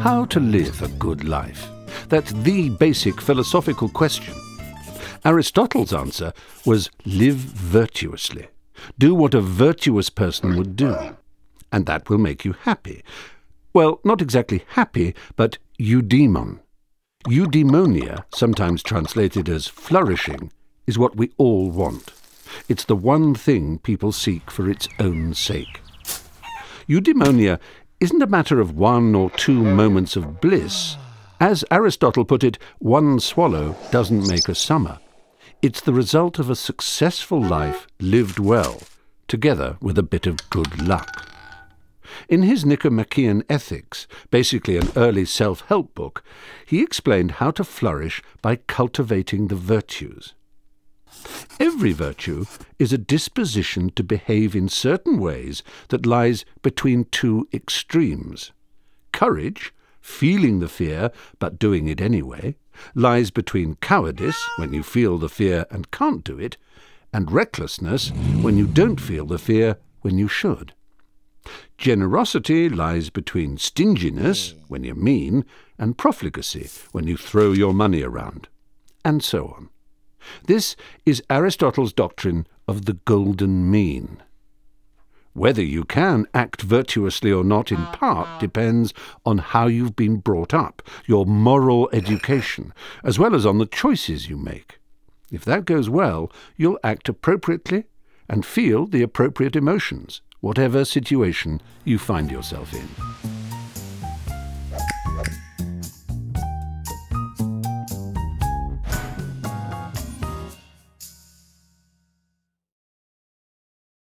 How to live a good life? That's the basic philosophical question. Aristotle's answer was live virtuously. Do what a virtuous person would do. And that will make you happy. Well, not exactly happy, but eudaimon. Eudaimonia, sometimes translated as flourishing, is what we all want. It's the one thing people seek for its own sake. Eudaimonia isn't a matter of one or two moments of bliss. As Aristotle put it, one swallow doesn't make a summer. It's the result of a successful life lived well, together with a bit of good luck. In his Nicomachean Ethics, basically an early self help book, he explained how to flourish by cultivating the virtues. Every virtue is a disposition to behave in certain ways that lies between two extremes. Courage, feeling the fear but doing it anyway, lies between cowardice, when you feel the fear and can't do it, and recklessness, when you don't feel the fear when you should. Generosity lies between stinginess, when you're mean, and profligacy, when you throw your money around, and so on. This is Aristotle's doctrine of the golden mean. Whether you can act virtuously or not in part depends on how you've been brought up, your moral education, as well as on the choices you make. If that goes well, you'll act appropriately and feel the appropriate emotions, whatever situation you find yourself in.